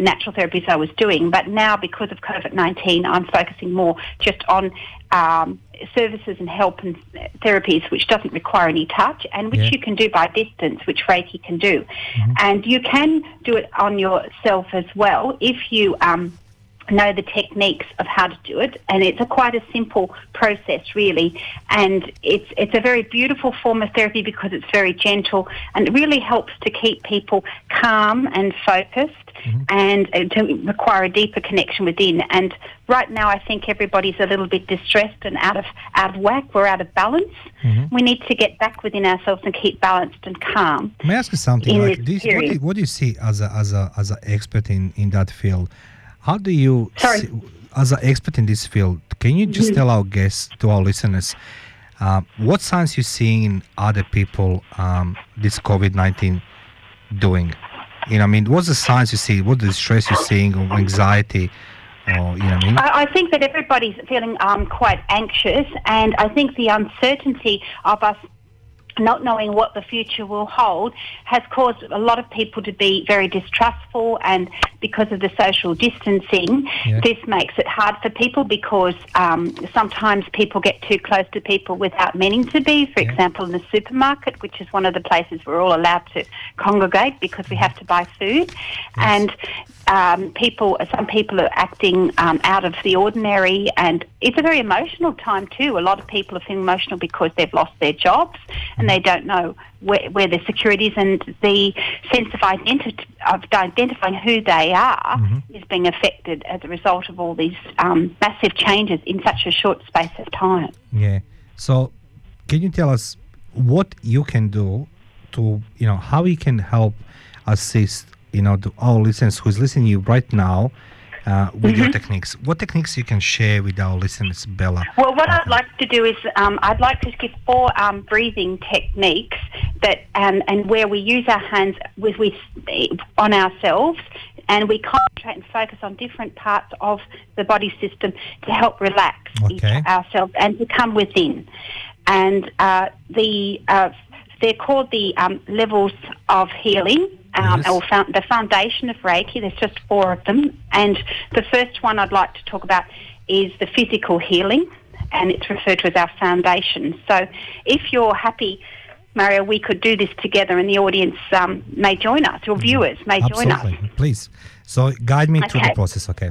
S5: natural therapies I was doing. But now, because of COVID 19, I'm focusing more just on um, services and help and therapies which doesn't require any touch and which
S2: Yeah.
S5: you can do by distance, which Reiki can do. And you can do it on yourself as well if you. Um, know the techniques of how to do it and it's a quite a simple process really and it's it's a very beautiful form of therapy because it's very gentle and it really helps to keep people calm and focused and uh, to require a deeper connection within and right now I think everybody's a little bit distressed and out of out of whack we're out of balance we need to get back within ourselves and keep balanced and calm
S2: May I ask you something? Like,
S5: this
S2: what, do you, what do you see as a as a as an expert in in that field? How do you see, as an expert in this field? Can you just tell our guests to our listeners uh, what signs you're seeing in other people um, this COVID nineteen doing? You know, I mean, what's the signs you see? What the stress you're seeing, or anxiety, or you know, I mean?
S5: I, I think that everybody's feeling um, quite anxious, and I think the uncertainty of us not knowing what the future will hold has caused a lot of people to be very distrustful and because of the social distancing
S2: Yeah.
S5: this makes it hard for people because um, sometimes people get too close to people without meaning to be. For
S2: Yeah.
S5: example in the supermarket which is one of the places we're all allowed to congregate because we have to buy food. And um, people some people are acting um, out of the ordinary and it's a very emotional time too. A lot of people are feeling emotional because they've lost their jobs and they don't know where, where their security is and the sense of identity of identifying who they are is being affected as a result of all these um, massive changes in such a short space of time
S2: Yeah. So, can you tell us what you can do to, you know, how you can help assist, you know, to our listeners who's listening to you right now uh, with your techniques? What techniques you can share with our listeners, Bella?
S5: Well, what I'd like to do is um, I'd like to give four um, breathing techniques that um, and where we use our hands with we on ourselves and we concentrate and focus on different parts of the body system to help relax
S2: Okay.
S5: ourselves and to come within. And uh, the uh, they're called the um, levels of healing. Um,
S2: Yes.
S5: or found, the foundation of Reiki. There's just four of them, and the first one I'd like to talk about is the physical healing, and it's referred to as our foundation. So, if you're happy, Mario, we could do this together, and the audience um, may join us, your viewers may join us.
S2: Absolutely. Please. So, guide me through the process, okay?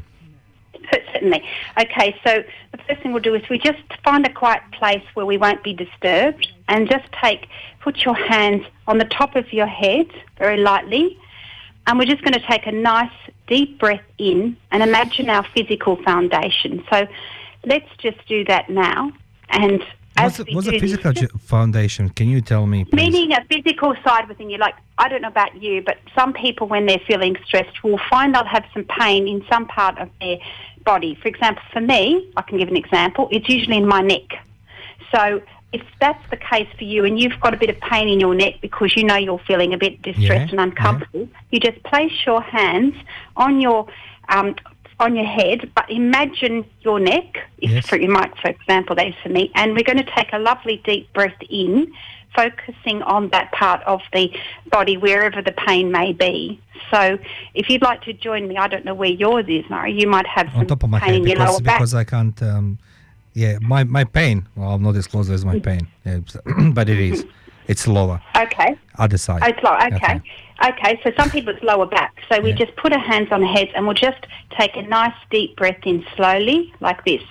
S5: Certainly. Okay, so the first thing we'll do is we just find a quiet place where we won't be disturbed and just take, put your hands on the top of your head very lightly. And we're just going to take a nice deep breath in and imagine our physical foundation. So let's just do that now. And
S2: What's
S5: we
S2: what's
S5: this,
S2: physical foundation? Can you tell me, please?
S5: Meaning a physical side within you. Like, I don't know about you, but some people, when they're feeling stressed, will find they'll have some pain in some part of their body. For example, for me, I can give an example, it's usually in my neck. So if that's the case for you and you've got a bit of pain in your neck because you know you're feeling a bit distressed
S2: Yeah,
S5: and uncomfortable, you just place your hands on your um, on your head, but imagine your neck. If
S2: Yes.
S5: for you might, for example, that is for me, and we're going to take a lovely deep breath in, focusing on that part of the body wherever the pain may be. So, if you'd like to join me, I don't know where yours is, Murray. You might have some
S2: on top of my
S5: pain
S2: head because,
S5: lower
S2: because I can't. Um, yeah, my, my pain. Well, I'm not as close as my pain, yeah, [CLEARS THROAT] but it is. It's lower,
S5: Okay.
S2: other side.
S5: It's low. Okay. okay. Okay, so some people it's lower back. So we
S2: Yeah.
S5: just put our hands on the heads and we'll just take a nice deep breath in slowly, like this.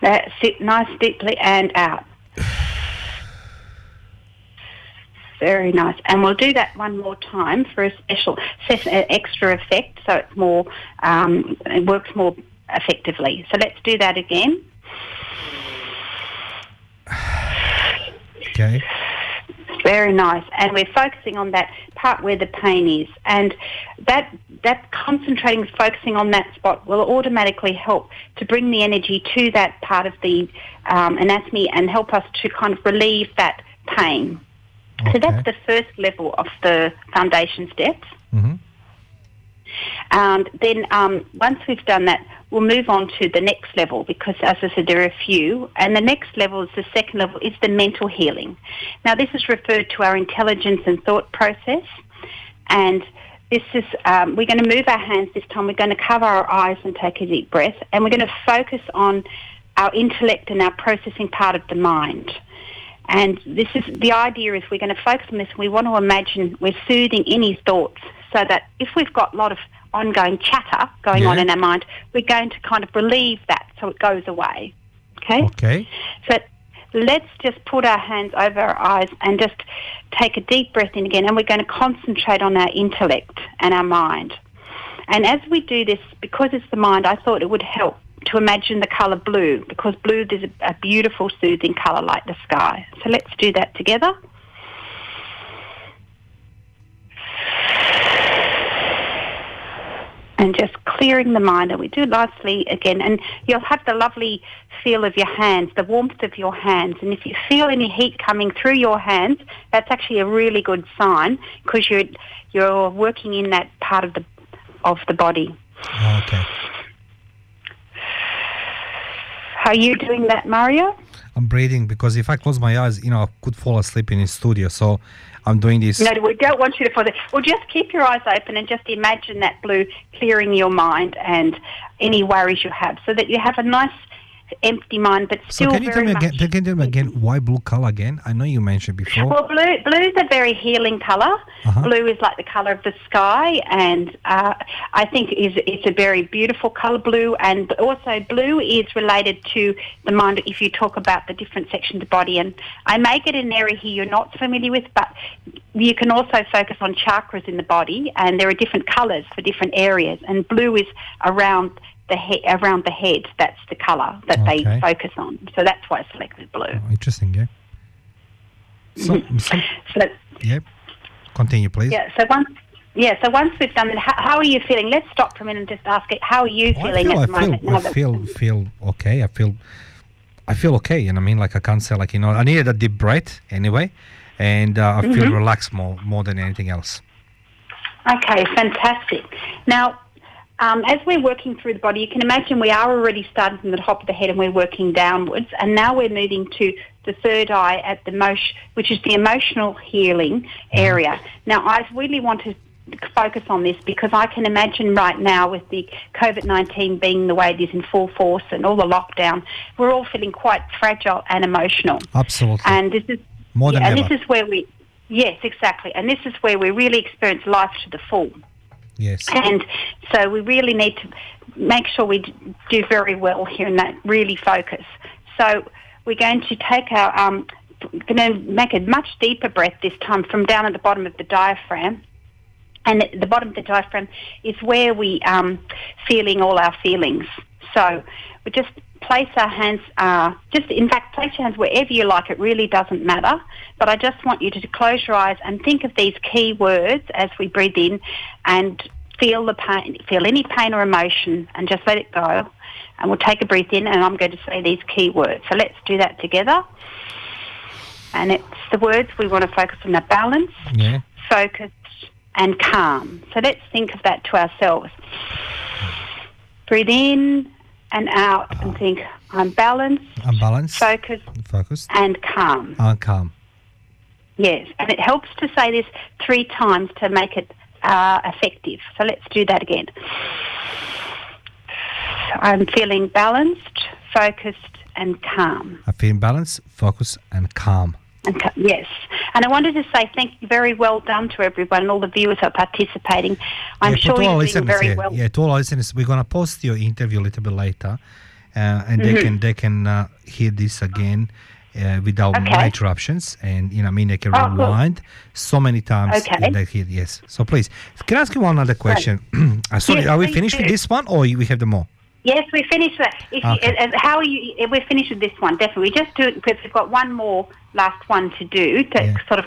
S5: That's it. Nice deeply and out. Very nice. And we'll do that one more time for a special ses- uh, extra effect, so it's more um, it works more effectively. So let's do that again.
S2: Okay.
S5: Very nice. And we're focusing on that part where the pain is. And that that concentrating, focusing on that spot will automatically help to bring the energy to that part of the um, anatomy and help us to kind of relieve that pain. So that's the first level of the foundation steps.
S2: Mhm.
S5: And then um, once we've done that, we'll move on to the next level because, as I said, there are a few. And the next level is the second level is the mental healing. Now, this is referred to our intelligence and thought process. And this is, um, we're going to move our hands this time. We're going to cover our eyes and take a deep breath. And we're going to focus on our intellect and our processing part of the mind. And this is the idea is we're going to focus on this. We want to imagine we're soothing any thoughts so that if we've got a lot of ongoing chatter going on in our mind, we're going to kind of relieve that so it goes away. Okay?
S2: Okay.
S5: So let's just put our hands over our eyes and just take a deep breath in again. And we're going to concentrate on our intellect and our mind. And as we do this, because it's the mind, I thought it would help to imagine the colour blue because blue is a, a beautiful, soothing colour like the sky. So let's do that together. And just clearing the mind, and we do nicely again. And you'll have the lovely feel of your hands, the warmth of your hands. And if you feel any heat coming through your hands, that's actually a really good sign because you're you're working in that part of the of the body.
S2: Okay.
S5: Are you doing that, Mario?
S2: I'm breathing because if I close my eyes, you know, I could fall asleep in the studio. So I'm doing this.
S5: No, we don't want you to fall. Well, just keep your eyes open and just imagine that blue clearing your mind and any worries you have, so that you have a nice empty mind, but
S2: So
S5: still
S2: can you tell me
S5: much.
S2: again? Can you tell me again why blue color again? I know you mentioned before.
S5: Well, blue blue is a very healing color.
S2: Uh-huh.
S5: Blue is like the color of the sky, and uh, I think is it's a very beautiful color, blue. And also, blue is related to the mind. If you talk about the different sections of the body, and I may get an area here you're not familiar with, but you can also focus on chakras in the body, and there are different colors for different areas. And blue is around the he- around the head. That's the color that
S2: Okay.
S5: they focus on. So that's why I selected blue.
S2: Oh, interesting, yeah. So, [LAUGHS] so
S5: So
S2: yeah. Continue, please.
S5: Yeah. So once, yeah. So once we've done that, how, how are you feeling? Let's stop for a minute and just ask it. How are you
S2: Oh, I
S5: feeling
S2: feel,
S5: at the
S2: I
S5: moment?
S2: feel, I feel, feel okay. I feel, I feel okay. You know, what I mean, like I can't say, like you know, I needed a deep breath anyway, and uh, I feel
S5: Mm-hmm.
S2: relaxed more, more than anything else.
S5: Okay, fantastic. Now, um, as we're working through the body, you can imagine we are already starting from the top of the head and we're working downwards, and now we're moving to the third eye at the most, which is the emotional healing area. Now, I really want to focus on this because I can imagine right now with the COVID-19 being the way it is in full force and all the lockdown, we're all feeling quite fragile and emotional.
S2: Absolutely.
S5: And this is
S2: More than
S5: yeah, and
S2: ever.
S5: this is where we yes, exactly. And this is where we really experience life to the full.
S2: Yes.
S5: And so we really need to make sure we do very well here and that really focus. So we're going to take our, um, going to make a much deeper breath this time from down at the bottom of the diaphragm. And the bottom of the diaphragm is where we um, feeling all our feelings. So we're just place our hands, uh, just in fact, place your hands wherever you like. It really doesn't matter. But I just want you to close your eyes and think of these key words as we breathe in, and feel the pain, feel any pain or emotion, and just let it go. And we'll take a breath in, and I'm going to say these key words. So let's do that together. And it's the words we want to focus on: the balance,
S2: Yeah.
S5: focused, and calm. So let's think of that to ourselves. Breathe in and out and think, I'm balanced,
S2: I'm balanced,
S5: focused,
S2: focused,
S5: and calm.
S2: I'm calm.
S5: Yes, and it helps to say this three times to make it uh, effective. So let's do that again. I'm feeling balanced, focused, and calm.
S2: I feel balanced, focused, and calm.
S5: And yes, and I wanted to say thank you very well done to everyone and all the viewers who are participating. I'm
S2: yeah,
S5: sure
S2: to
S5: you're doing very
S2: yeah,
S5: well.
S2: yeah, to all listeners, we're gonna post your interview a little bit later, uh, and
S5: Mm-hmm.
S2: they can they can uh, hear this again uh, without
S5: Okay.
S2: interruptions, and you know, I mean, they can
S5: Oh, cool.
S2: rewind so many times.
S5: Okay.
S2: and they hear yes. So please, can I ask you one other question? [CLEARS THROAT] uh, sorry,
S5: Yes,
S2: are we finished with this one, or we have the more?
S5: Yes, we finished that. If
S2: Okay.
S5: you, uh, how are you? We're finished with this one, definitely. We just do it because we've got one more last one to do to
S2: Yeah.
S5: sort of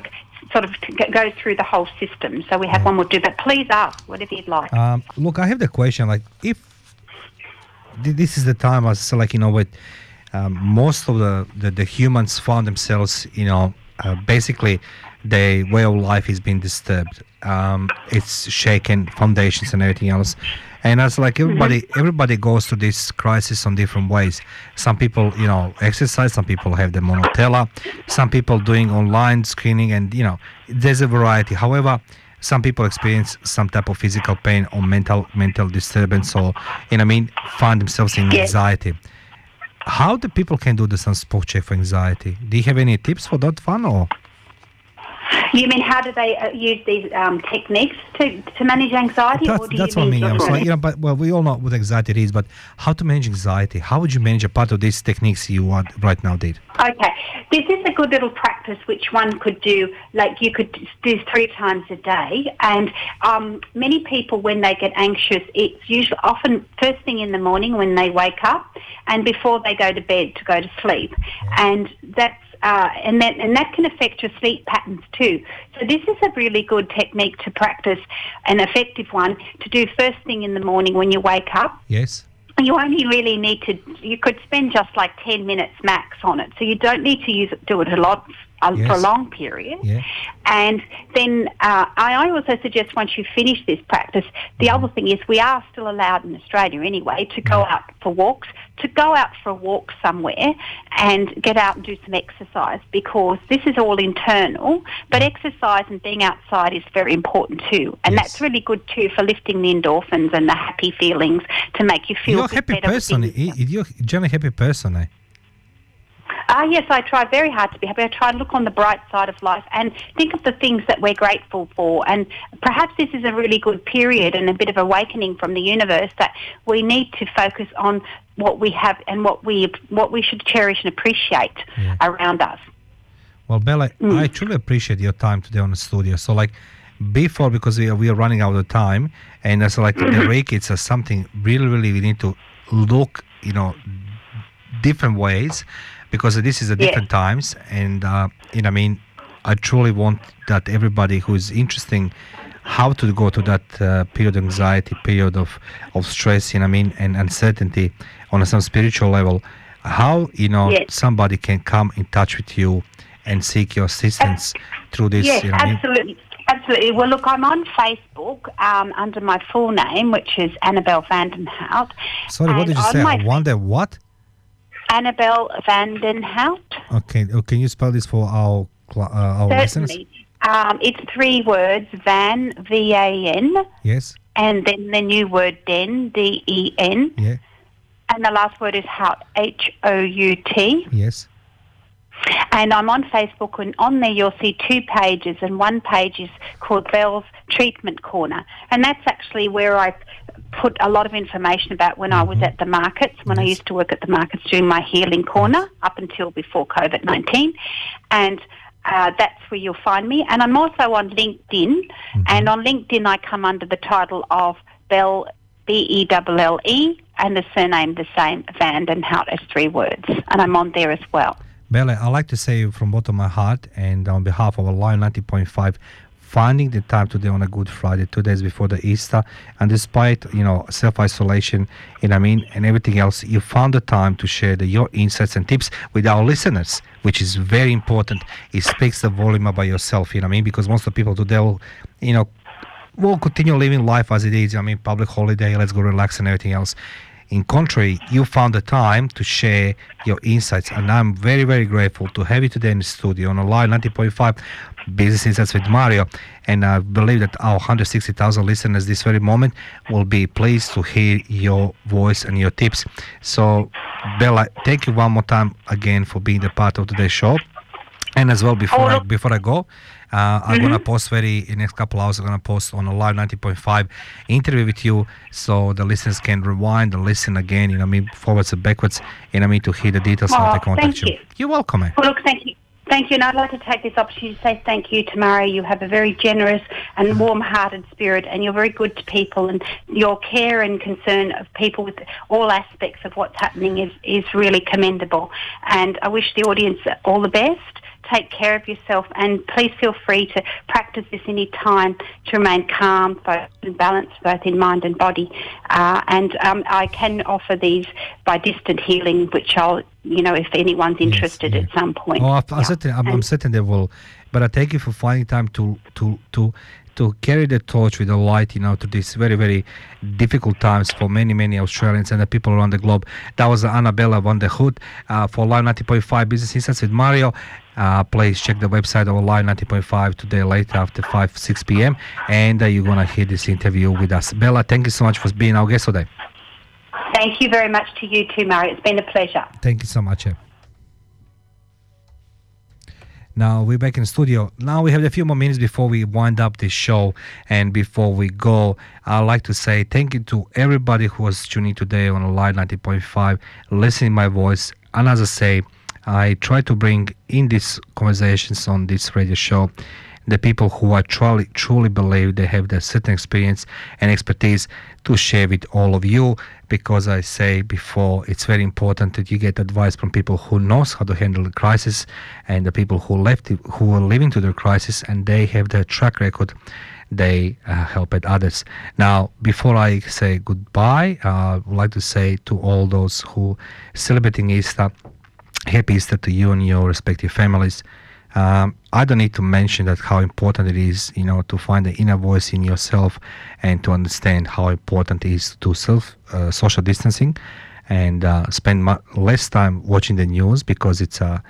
S5: sort of go- goes through the whole system. So we have one more to do. But please ask whatever you'd like.
S2: Um, look, I have the question. Like, if this is the time, as like you know, with um, most of the, the the humans found themselves, you know, uh, basically, their way of life is being disturbed. Um, it's shaken, foundations and everything else. And it's like mm-hmm. everybody, everybody goes through this crisis on different ways. Some people, you know, exercise. Some people have the monotella. Some people doing online screening, and you know, there's a variety. However, some people experience some type of physical pain or mental mental disturbance or you know I mean find themselves in
S5: Yes.
S2: anxiety. How the people can do the sun spot check for anxiety? Do you have any tips for that one or
S5: You mean how do they uh, use these um, techniques to, to manage anxiety?
S2: that's,
S5: or do
S2: that's
S5: you
S2: what I mean. I was like, you know, but well, we all know what anxiety is, but how to manage anxiety? How would you manage a part of these techniques you are right now did?
S5: Okay, this is a good little practice which one could do. Like you could do three times a day, and um, many people when they get anxious, it's usually often first thing in the morning when they wake up, and before they go to bed to go to sleep, and that's. Uh, and that and that can affect your sleep patterns too. So this is a really good technique to practice, an effective one to do first thing in the morning when you wake up
S2: Yes.
S5: you only really need to you could spend just like 10 minutes max on it so you don't need to use it do it a lot uh, for a long period
S2: Yeah.
S5: and then uh, I, also suggest once you finish this practice the
S2: Mm-hmm.
S5: other thing is we are still allowed in australia anyway to go out for walks to go out for a walk somewhere and get out and do some exercise because this is all internal but exercise and being outside is very important too and
S2: Yes.
S5: that's really good too for lifting the endorphins and the happy feelings to make you feel
S2: You're a happy person. You're a generally happy person. Eh?
S5: Ah, yes, I try very hard to be happy. I try and look on the bright side of life and think of the things that we're grateful for. And perhaps this is a really good period and a bit of awakening from the universe that we need to focus on what we have and what we what we should cherish and appreciate
S2: Yeah.
S5: around us.
S2: Well, Bella,
S5: Mm.
S2: I truly appreciate your time today on the studio. So, like, before because we are, we are running out of time, and it's like
S5: Mm-hmm.
S2: the Reiki, it's a something really, really we need to look, you know, different ways because this is a different times, and uh, you know, I mean, I truly want that everybody who is interesting how to go to that uh, period of anxiety, period of, of stress, you know, I mean, and uncertainty on some spiritual level, how you know
S5: Yes.
S2: somebody can come in touch with you and seek your assistance through this.
S5: Yes,
S2: you know I mean?
S5: absolutely. Absolutely. Well, look, I'm on Facebook um, under my full name, which is Annabelle Vandenhout.
S2: Sorry, what did you say?
S5: my-
S2: I wonder what?
S5: Annabelle Vandenhout.
S2: Okay, oh, can you spell this for our uh, our listeners?
S5: Um, it's three words, Van, V-A-N,
S2: Yes.
S5: and then the new word Den, D-E-N,
S2: Yeah.
S5: and the last word is Hout, H-O-U-T.
S2: Yes.
S5: And I'm on Facebook, and on there you'll see two pages, and one page is called Belle's Treatment Corner, and that's actually where I put a lot of information about when I was at the markets, when I used to work at the markets doing my healing corner up until before COVID 19. And uh, that's where you'll find me. And I'm also on LinkedIn, and on LinkedIn I come under the title of Belle, B E L L E, and the surname the same, Vandenhout as three words. And I'm on there as well.
S2: Bella, I'd like to say from bottom of my heart and on behalf of Lion 90.5, finding the time today on a Good Friday, two days before the Easter, and despite you know self-isolation, you know I mean, and everything else, you found the time to share the, your insights and tips with our listeners, which is very important. It speaks the volume about yourself, you know I mean, because most of the people today, will, you know, will continue living life as it is. I mean, public holiday, let's go relax and everything else. In contrary, you found the time to share your insights, and I'm very, very grateful to have you today in the studio on Alive 90.5 Business Insights with Mario. And I believe that our 160,000 listeners this very moment will be pleased to hear your voice and your tips. So, Bella, thank you one more time again for being the part of today's show. And as well, before oh,
S5: I,
S2: before I go, uh, I'm gonna post very in next couple hours. I'm gonna post on Alive 90.5 interview with you, so the listeners can rewind and listen again. You know, I mean forwards and backwards. You know, I mean to hear the details how
S5: Oh,
S2: they contact
S5: thank
S2: you.
S5: you.
S2: You're welcome.
S5: Well, look, thank you. Thank you. And I'd like to take this opportunity to say thank you to Murray. You have a very generous and warm hearted spirit, and you're very good to people. And your care and concern of people with all aspects of what's happening is, is really commendable. And I wish the audience all the best. Take care of yourself, and please feel free to practice this any time to remain calm, focused, and balanced both in mind and body. Uh, and um, I can offer these by distant healing, which I'll, you know, if anyone's interested
S2: yeah.
S5: at some point.
S2: Oh, I, I
S5: Yeah.
S2: certain, I'm, I'm certain they will. But I thank you for finding time to to to to carry the torch with the light, you know, to these very very difficult times for many many Australians and the people around the globe. That was Annabella Van der Hood uh, for Live 90.5 Business Insights with Mario. Uh, please check the website of Live 90.5 today later after 5 6 p.m. and uh, you're gonna hear this interview with us. Bella, thank you so much for being our guest today.
S5: Thank you very much to you too, Mary. It's been a pleasure.
S2: Thank you so much. eh. Now we're back in the studio. Now we have a few more minutes before we wind up this show, and before we go, I'd like to say thank you to everybody who was tuning today on Live 90.5, listening my voice. And as I say, I try to bring in these conversations on this radio show the people who I truly truly believe they have the certain experience and expertise to share with all of you because I say before it's very important that you get advice from people who knows how to handle the crisis and the people who left it, who are living through the crisis and they have the track record they uh, help at others. Now, before I say goodbye, uh, I would like to say to all those who celebrating Easter, happy Easter to you and your respective families. Um, I don't need to mention that how important it is, you know, to find the inner voice in yourself and to understand how important it is to self uh, social distancing and uh, spend mu- less time watching the news because it's a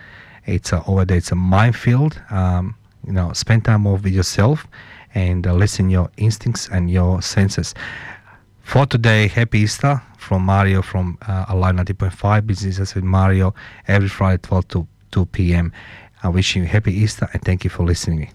S2: it's a over there it's a minefield. Um, you know, spend time more with yourself and uh, listen your instincts and your senses. For today, happy Easter from Mario from uh, Alive 90.5 Businesses with Mario every Friday 12 to 2 p.m. I wish you happy Easter and thank you for listening.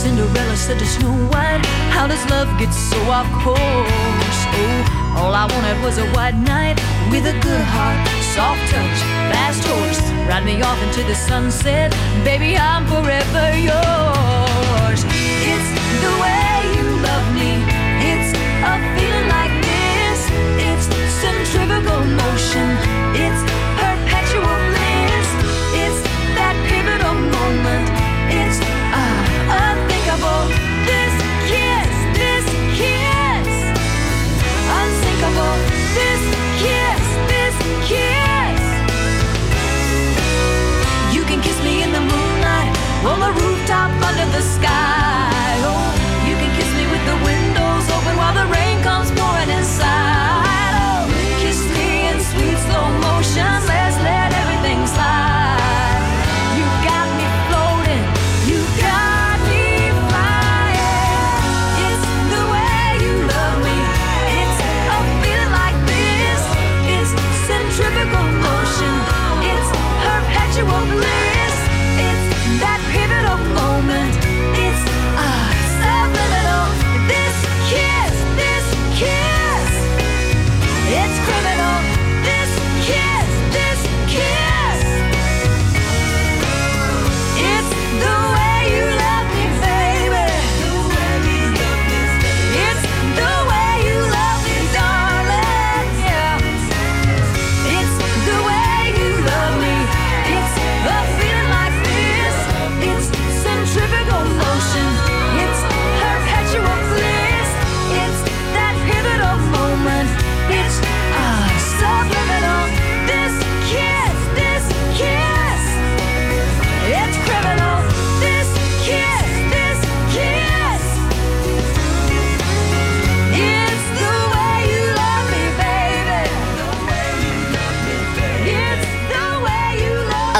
S6: Cinderella said to Snow White, How does love get so off course? Oh, all I wanted was a white knight with a good heart, soft touch, fast horse. Ride me off into the sunset, baby, I'm forever yours. It's the way you love me, it's a feeling like this. It's centrifugal motion, the sky.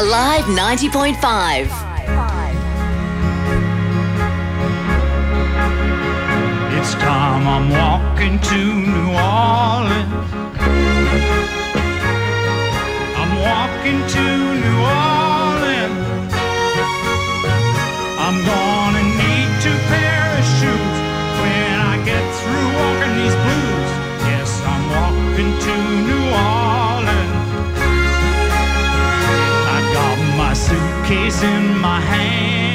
S7: Alive 90.5.
S8: It's time I'm walking to New Orleans. I'm walking to New Orleans. I'm gonna need two shoes when I get through walking these blues. Yes, I'm walking to New Orleans. Suitcase in my hand.